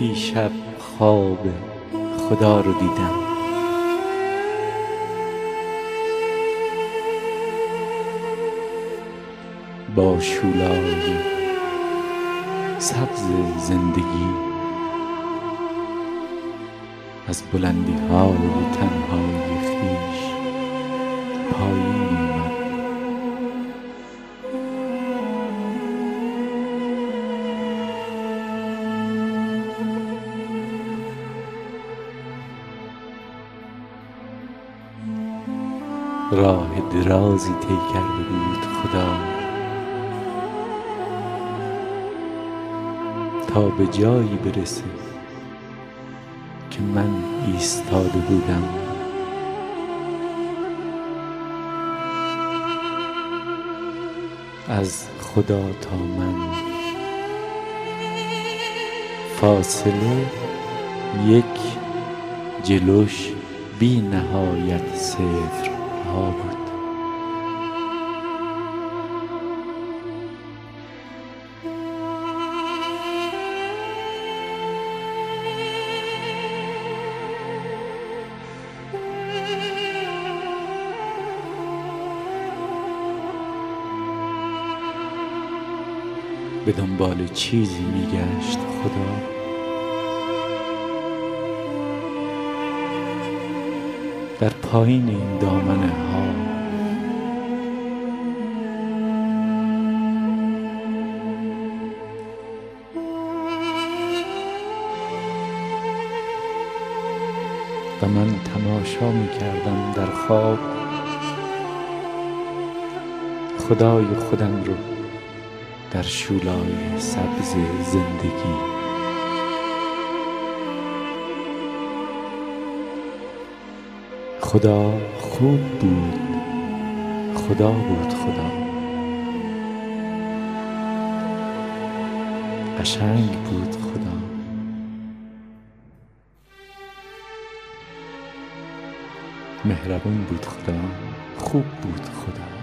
دیشب خواب خدا رو دیدم. با شولای سبز زندگی از بلندی های تنهای خویش پایین راه درازی طی کرده بود خدا. تا به جایی برسه که من ایستاده بودم. از خدا تا من. فاصله یک جلوش بی نهایت صفر ها بود. به دنبال چیزی میگشت خدا. در پایین این دامنه ها و من تماشا می کردم در خواب. خدای خودم رو در شولای سبز زندگی. خدا خوب بود. خدا بود خدا. قشنگ بود خدا. مهربون بود خدا. خوب بود خدا.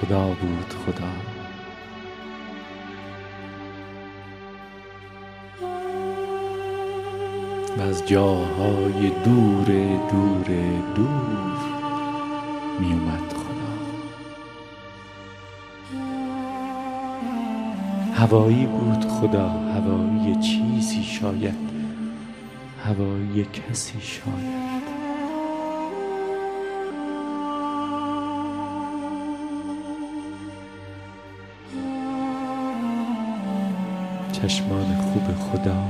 خدا بود خدا. و از جاهای دور دور دور می اومد خدا. هوایی بود خدا هوایی چیزی شاید هوایی کسی شاید. چشمان خوب خدا.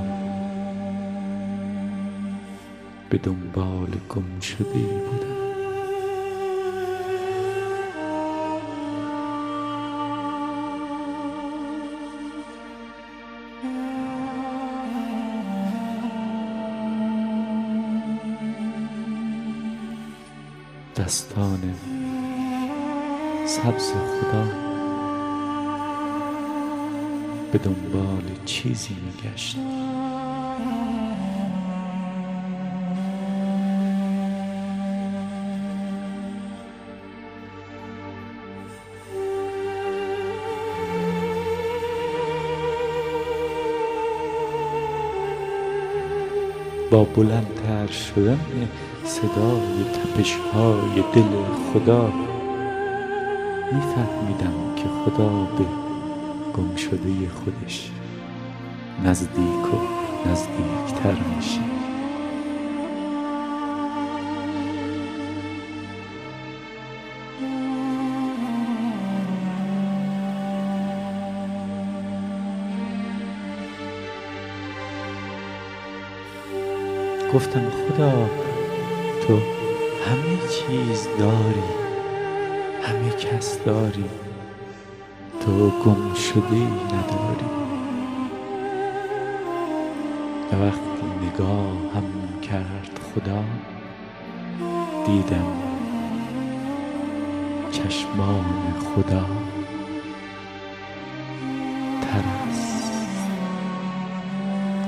به دنبال گم شده بودن دستان سبز خدا. به دنبال چیزی میگشت با بلندتر شدن صدای تپش های دل خدا میفهمیدم که خدا به گم شده خودش نزدیک و نزدیکتر میشه. گفتم خدا تو همه چیز داری همه کس داری. تو گم شده نداری. و وقتی نگاه هم کرد خدا. دیدم چشمان خدا. تر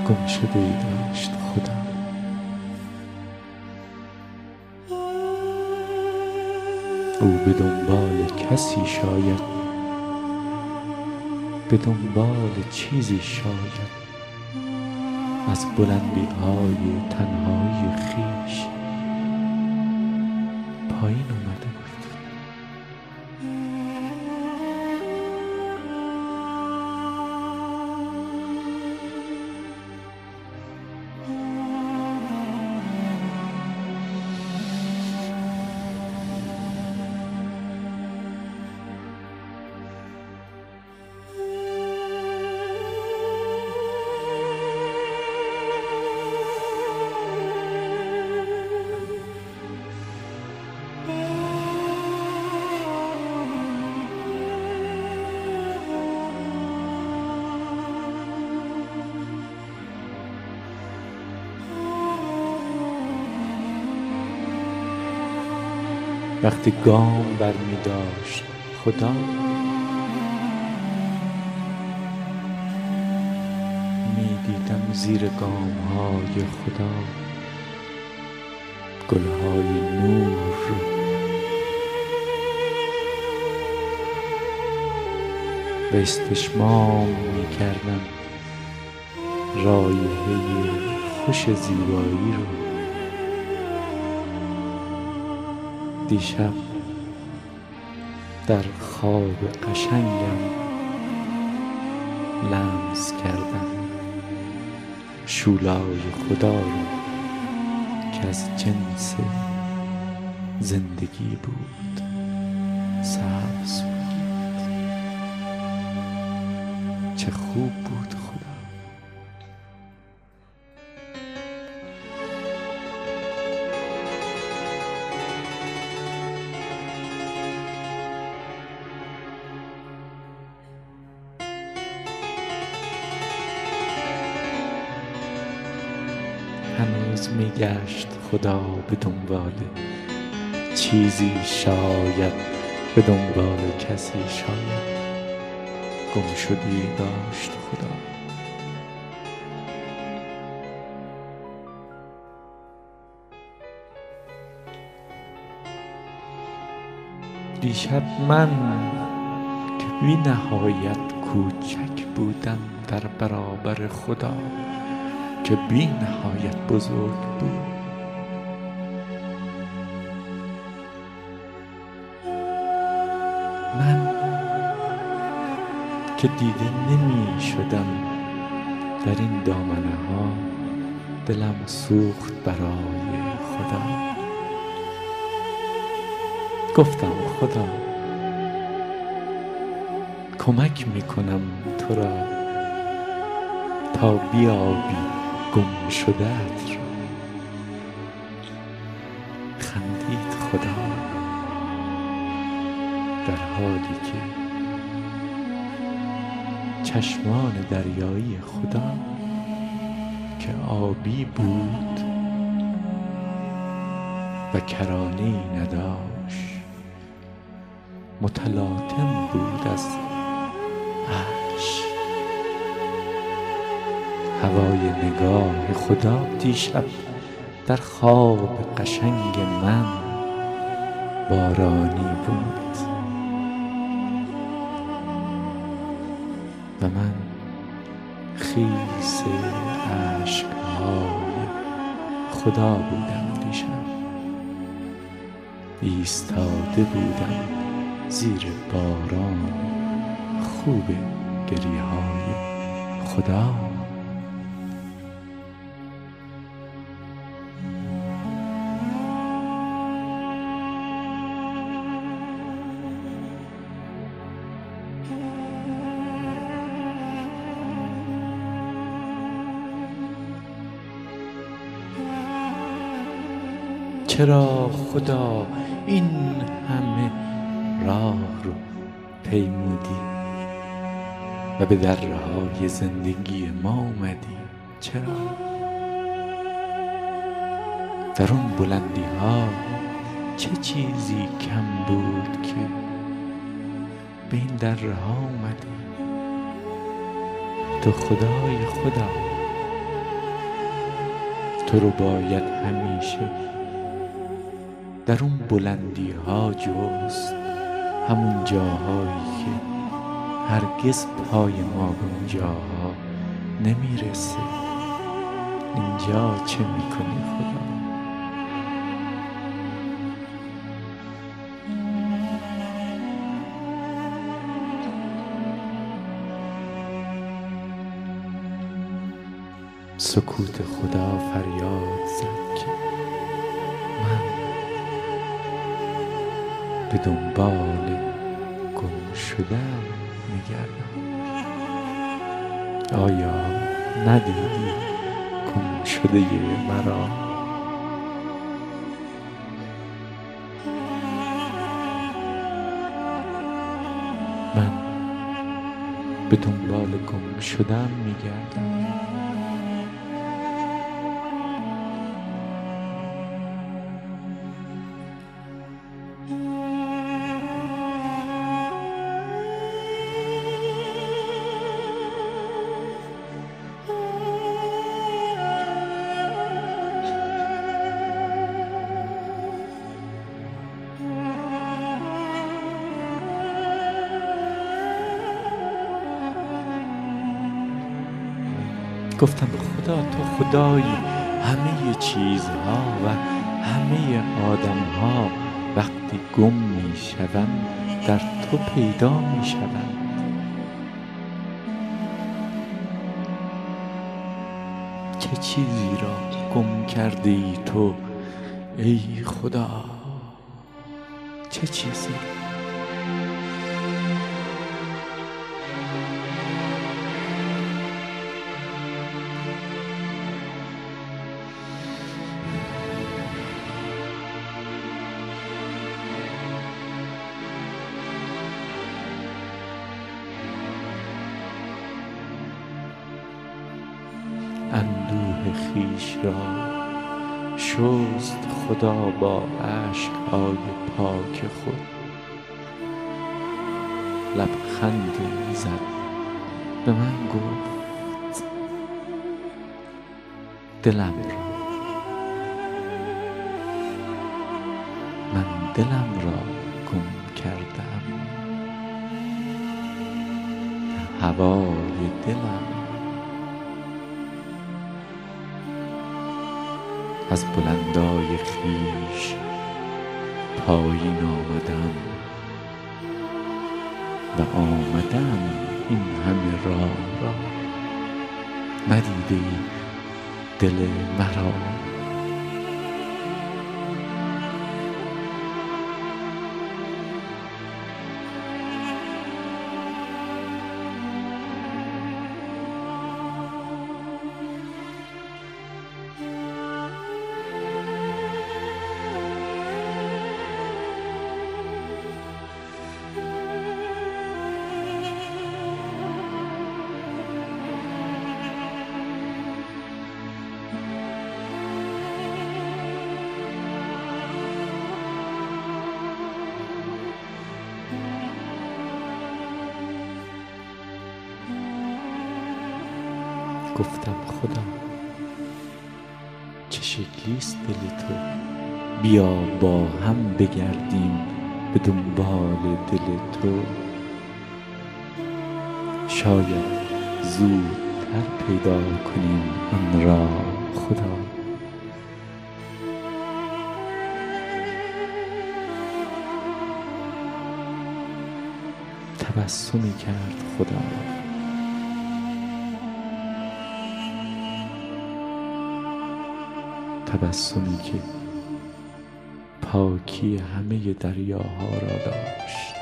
گم شده داشت خدا. او به دنبال کسی شاید به دنبال چیزی شاید از بلندی های تنهای خیش پایین اومده. وقتی گام بر می داشت خدا می دیدم زیر گام های خدا گل های نور. به استشمام می کردم رایحه خوش زیبایی رو. دیشب در خواب قشنگم لمس کردم. شولای خدا رو که از جنس زندگی بود سبز بود. چه خوب بود خدا. میگشت خدا به دنبال چیزی شاید به دنبال کسی شاید. گم شدی داشت خدا. دیشب من که بی نهایت کوچک بودم در برابر خدا. که بی نهایت بزرگ بود. من که دیده نمی شدم در این دامنه ها دلم سوخت برای خدا گفتم خدا کمک می‌کنم تو را تا بیابی. گم شدهت را خندید خدا در حالی که چشمان دریایی خدا که آبی بود و کرانه نداشت متلاطم بود از اشک هوای نگاه خدا دیشب در خواب قشنگ من بارانی بود. و من خیس اشکهای خدا بودم دیشب. ایستاده بودم زیر باران خوب گریه های خدا. چرا خدا این همه راه رو پیمودی و به درهای زندگی ما اومدی؟ چرا؟ در اون بلندی ها چه چیزی کم بود که به این دره ها اومدی؟ تو خدای خدا. تو رو باید همیشه در اون بلندی ها جست همون جاهایی که هرگز پای ما به اونجاها نمی‌رسه. اینجا چه می‌کنی خدا؟ سکوت خدا فریاد به دنبال گم شدن میگردم. آیا ندیدی گم شده مرا؟ من به دنبال گم شدن میگردم. خدایی همه چیزها و همه آدمها وقتی گم می شوند در تو پیدا می شوند چه چیزی را گم کرده ای تو ای خدا؟ چه چیزی؟ اندوه خویش را. شست خدا با اشکهای پاک خود. لبخندی زد به من گفت دلم را. من دلم را گم کردم. هوای دلم از بلندای خویش پایین آمدم و آمدم این همه راه را. ندیده دل مرا؟ گفتم خدا چه شکلیست دل تو؟ بیا با هم بگردیم به دنبال دل تو. شاید زودتر پیدا کنیم آن را خدا. تبسمی کرد خدا. تبسمی که پاکی همه دریاها را داشت.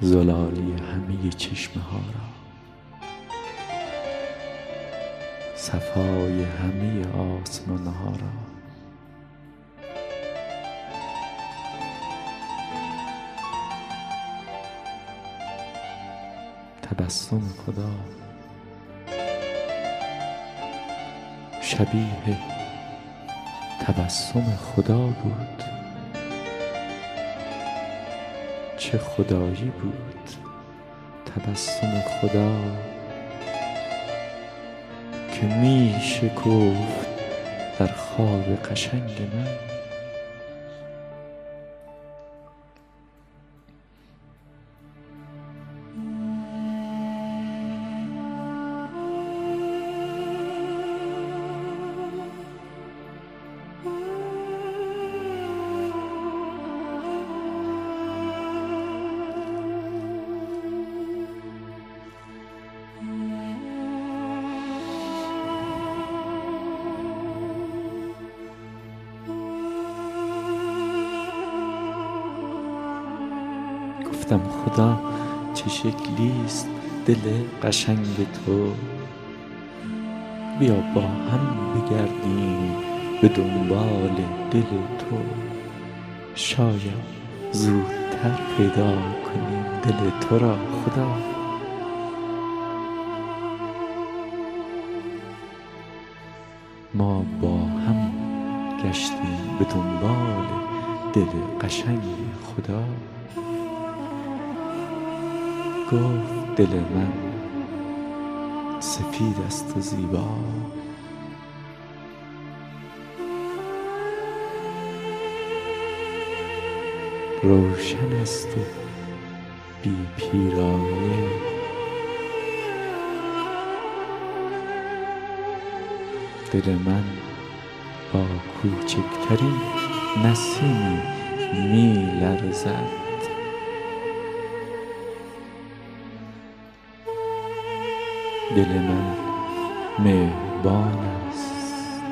زلالی همه چشمه ها را. صفای همه آسمان ها را. تبسم خدا شبیه تبسم خدا بود. چه خدایی بود تبسم خدا که می شکفت در خواب قشنگ من. دل قشنگ تو. بیا با هم بگردیم به دنبال دل تو. شاید زودتر پیدا کنیم دل تو را خدا. ما با هم گشتیم به دنبال دل قشنگ خدا. گفت دل من سفید است و زیبا. روشن است و بی پیرایه دل من با کوچکترین نسیمی می لرزد دل من مهربان است.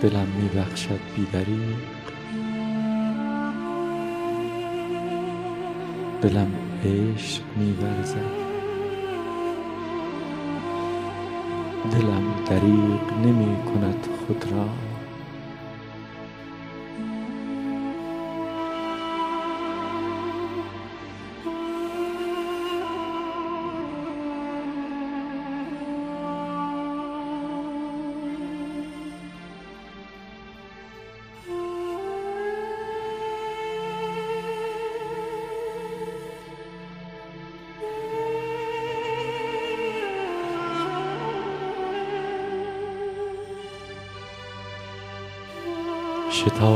دلم می بخشد بی دلم عشق میورزد. دلم دریغ نمی کند خود را.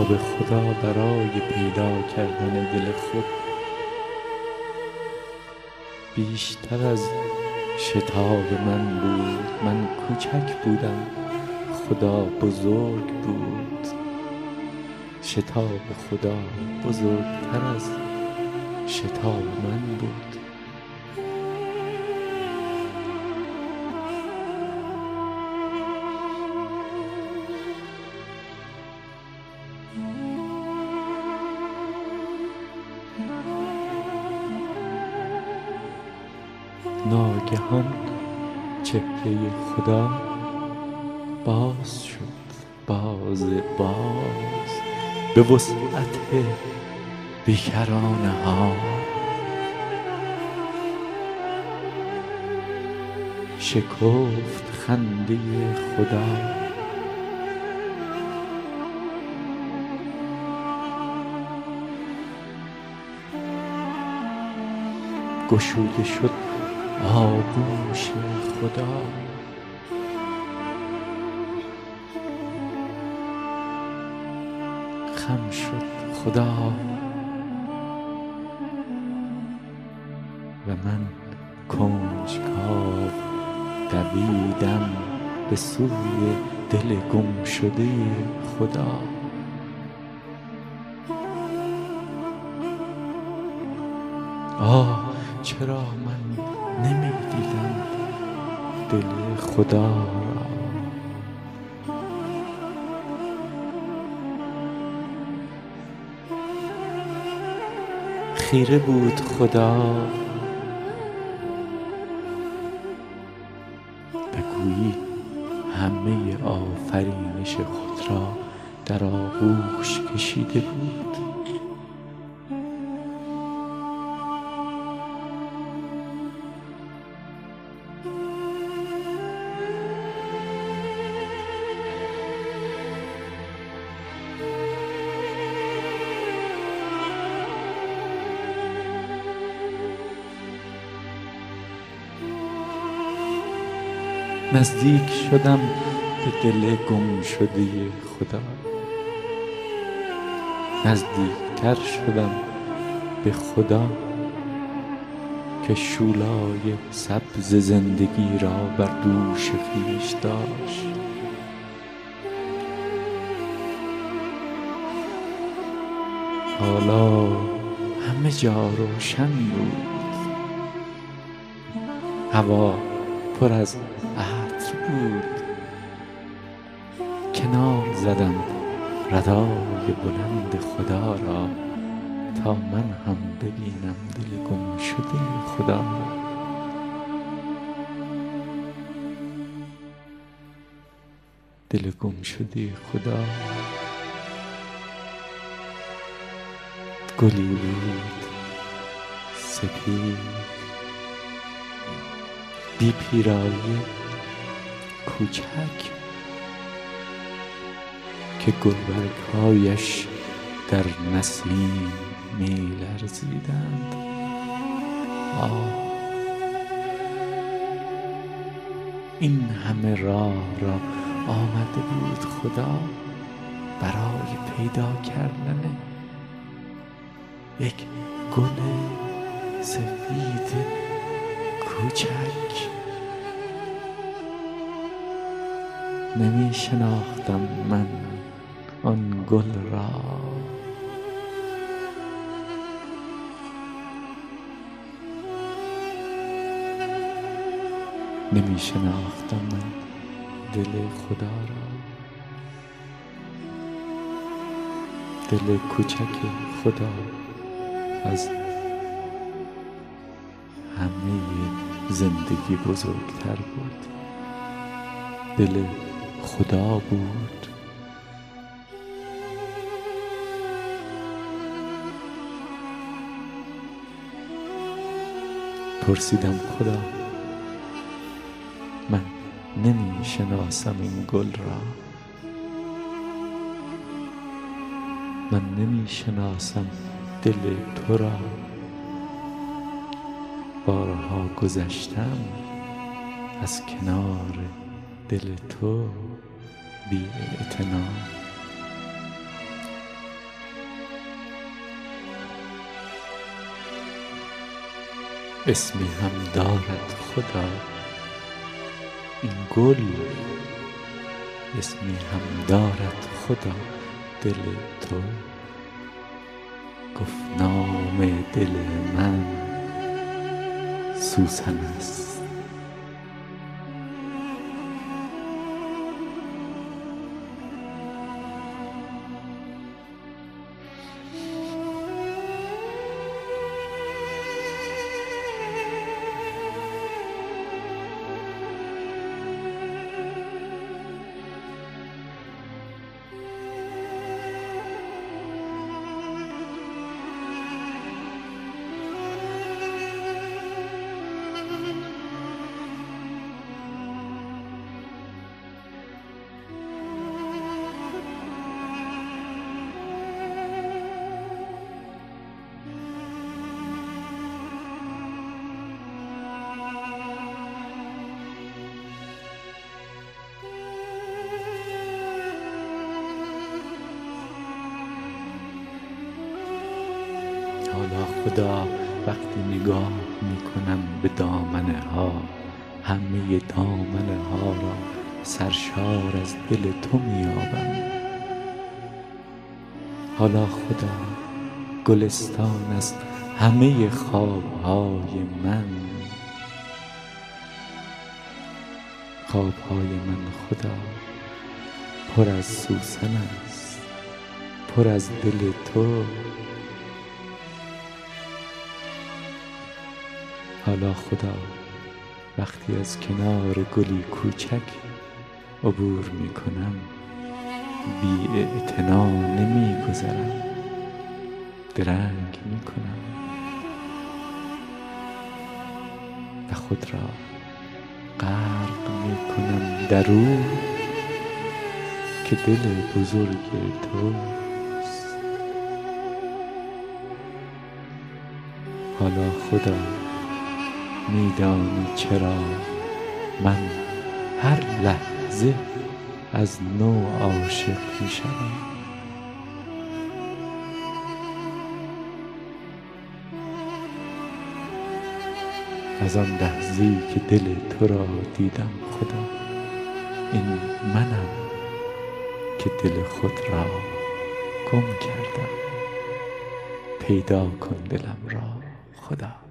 شتاب خدا برای پیدا کردن دل خود. بیشتر از شتاب من بود. من کوچک بودم. خدا بزرگ بود. شتاب خدا بزرگتر از شتاب من بود. ناگهان چهره خدا باز شد. باز باز. به وسعت بیکرانه ها. شکفت خنده خدا. گشوده شد آغوش خدا. خم شد خدا. و من کنجکاو دویدم به سوی دل گم شده خدا. آه چرا خدا را. خیره بود خدا. و گویی همه آفرینش خود را در آغوش کشیده بود. نزدیک شدم به دل گم شده خدا. نزدیکتر شدم به خدا که شولای سبز زندگی را بر دوش خویش داشت. حالا همه جا روشن بود. هوا پر از بود. کنار زدم ردای بلند خدا را تا من هم ببینم دل گم شده خدا را. دل گم شده خدا گلی بود سپید. بی پیرایه کوچک که گلبرگهایش در نسیم می لرزیدند آه این همه راه را آمده بود خدا برای پیدا کردن یک گل سفید کوچک. نمی شناختم من آن گل را. نمی شناختم من دل خدا را. دل کوچک خدا از همه زندگی بزرگتر بود. دل خدا بود. پرسیدم خدا من نمی شناسم این گل را. من نمی شناسم دل تو را. بارها گذشتم از کنار دل تو. بی اسمی هم دارد خدا. این گل اسمی هم دارد خدا. دل تو گفت نام دل من سوسن است. وقتی نگاه می‌کنم به دامنه ها همه دامنه ها را سرشار از دل تو میابم حالا خدا گلستان از همه خوابهای من. خوابهای من خدا پر از سوسن است پر از دل تو. حالا خدا وقتی از کنار گلی کوچک عبور می کنم بی نمی گذرم درنگ می کنم و خود را غرق می کنم در او که دل بزرگ توست حالا خدا میدانی چرا من هر لحظه از نو عاشق می‌شوم؟ از آن لحظه که دل تو را دیدم خدا این منم که دل خود را گم کردم. پیدا کن دلم را خدا.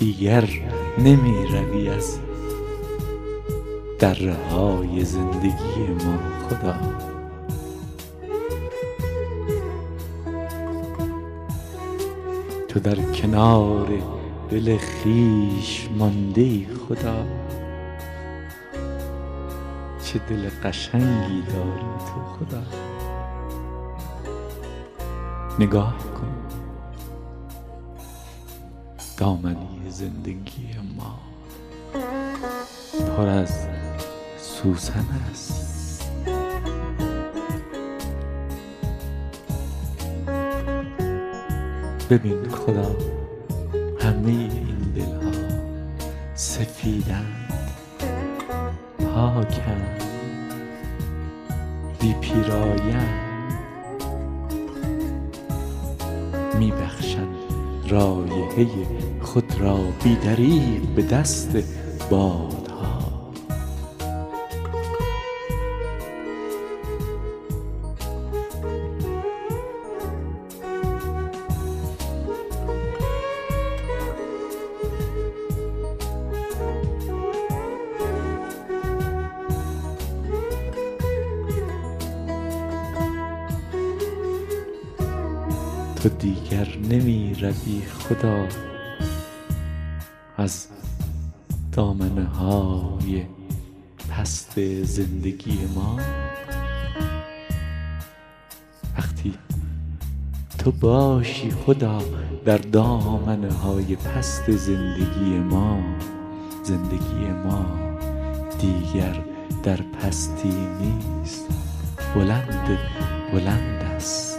دیگر نمی روی از دره های زندگی ما خدا. تو در کنار دل خویش مانده ای خدا. چه دل قشنگی داری تو خدا. نگاه کن. دامنی. زندگی ما پر از سوسن است. ببین خدا همه این دلها سفیدند پاکند بی پیرایند. می بخشند رایحه خود را بی دریغ به دست بادها. تو دیگر نمی روی خدا. از دامنه های پست زندگی ما. وقتی تو باشی خدا در دامنه های پست زندگی ما زندگی ما دیگر در پستی نیست. بلند بلند است.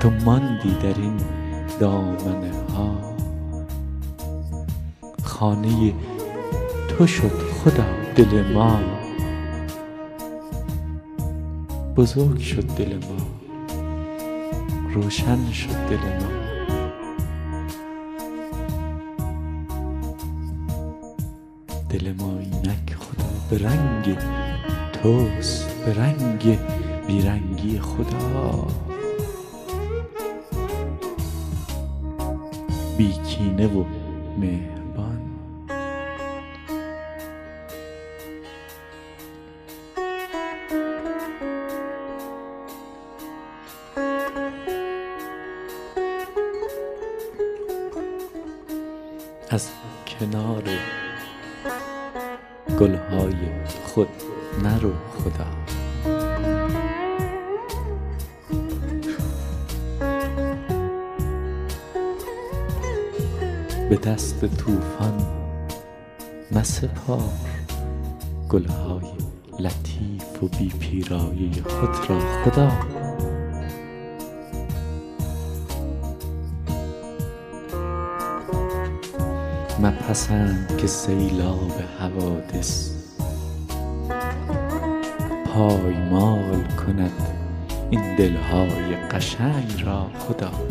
تو ماندی در این دامنه ها. خانه تو شد خدا دل ما. بزرگ شد دل ما. روشن شد دل ما. دل ما اینک خدا به رنگ توست به رنگ بیرنگی خدا. بی کینه و مهربان. از کنار گلهای خود نرو خدا. به دست طوفان مسپار گلهای لطیف و بی پیرایه خود را خدا. مپسند که سیلاب حوادث پایمال کند این دلهای قشنگ را خدا.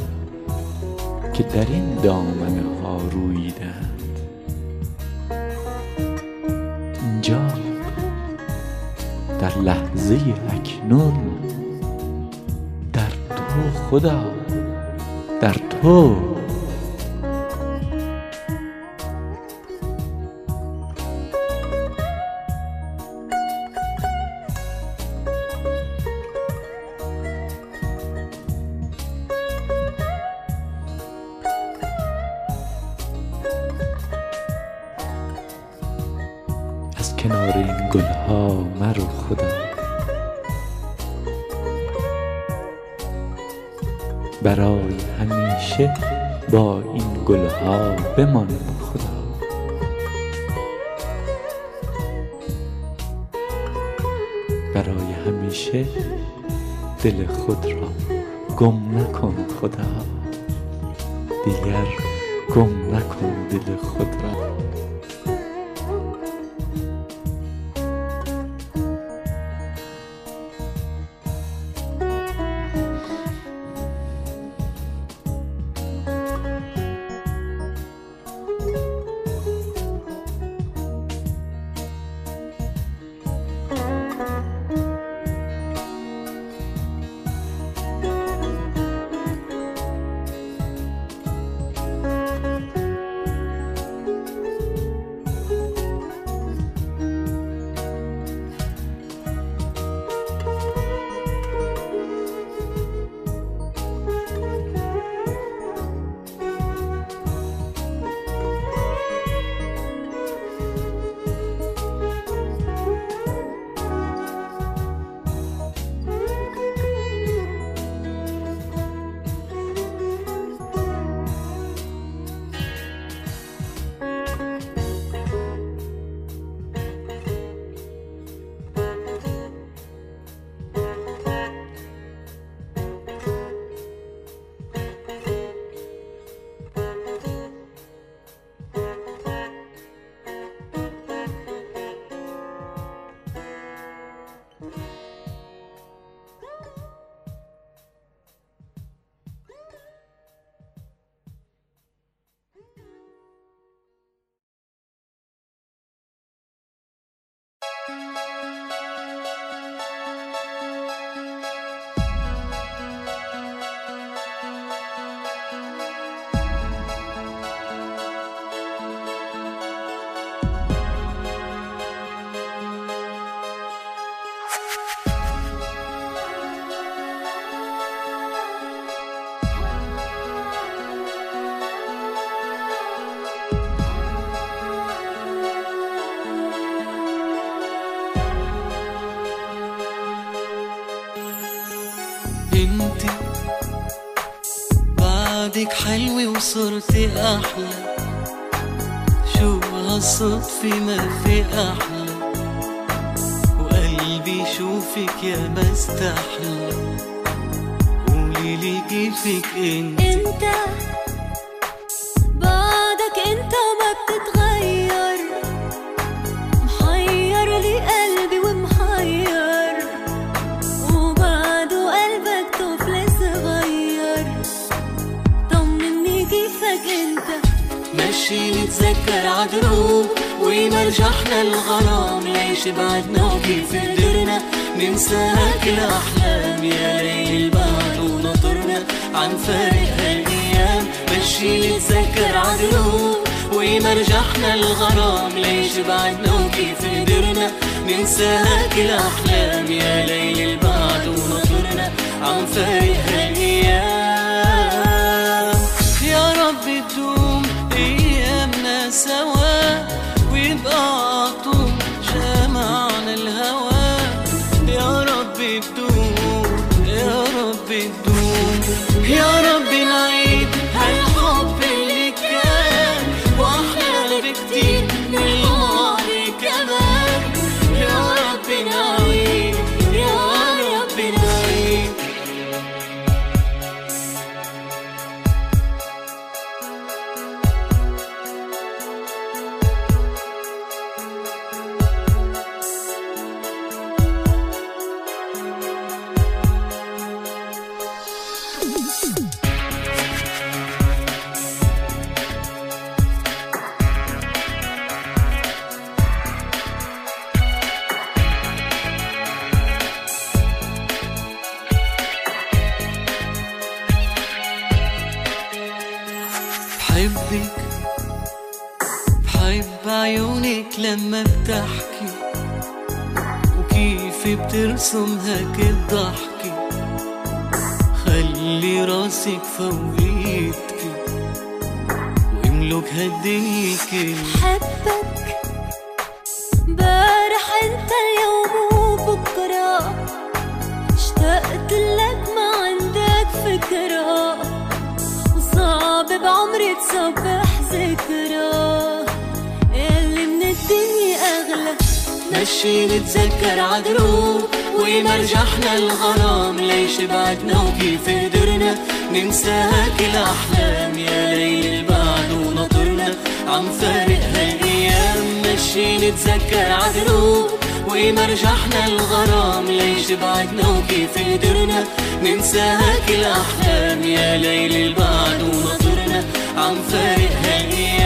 که در این دامنه ها روییدند. اینجا در لحظه اکنون در تو خدا در تو. بمان خدا. برای همیشه دل خود را گم نکن خدا. حلوة وصرتي أحلى. شو هالصدفة ما في أحلى؟ وقلبي شوفك يا ما استحلى قولي لي كيفك أنت؟ أنت عدروب ومرجحنا الغرام. ليش بعدنا وكيف قدرنا؟ ننسى كل الأحلام يا ليل البعد ونطرنا عن فارق هالأيام مشي نتذكر عدروب ومرجحنا الغرام. ليش بعدنا وكيف قدرنا؟ ننسى كل الأحلام يا ليل البعد ونطرنا عن فارق هالأيام بعته شمعنا الهوى. يا ربي تدوم يا ربي تدوم يا ربي نعيش هيك الضحكة خلي راسك فوقيتك. واملك هالدنيا كل حبك بارح أنت اليوم وبكرة. اشتقت لك ما عندك فكرة. وصعب بعمري تصبح ذكرى. اللي من الدنيا أغلى. مشي نتذكر ومرجحنا الغرام ليش بعدنا وكيف قدرنا؟ ننسى كل الأحلام يا ليل البعد ونطرنا. عم فارق هالأيام مشي نتذكر عدروب ومرجحنا الغرام ليش بعدنا وكيف قدرنا؟ ننسى كل الأحلام يا ليل البعد ونطرنا. عم فارق هالأيام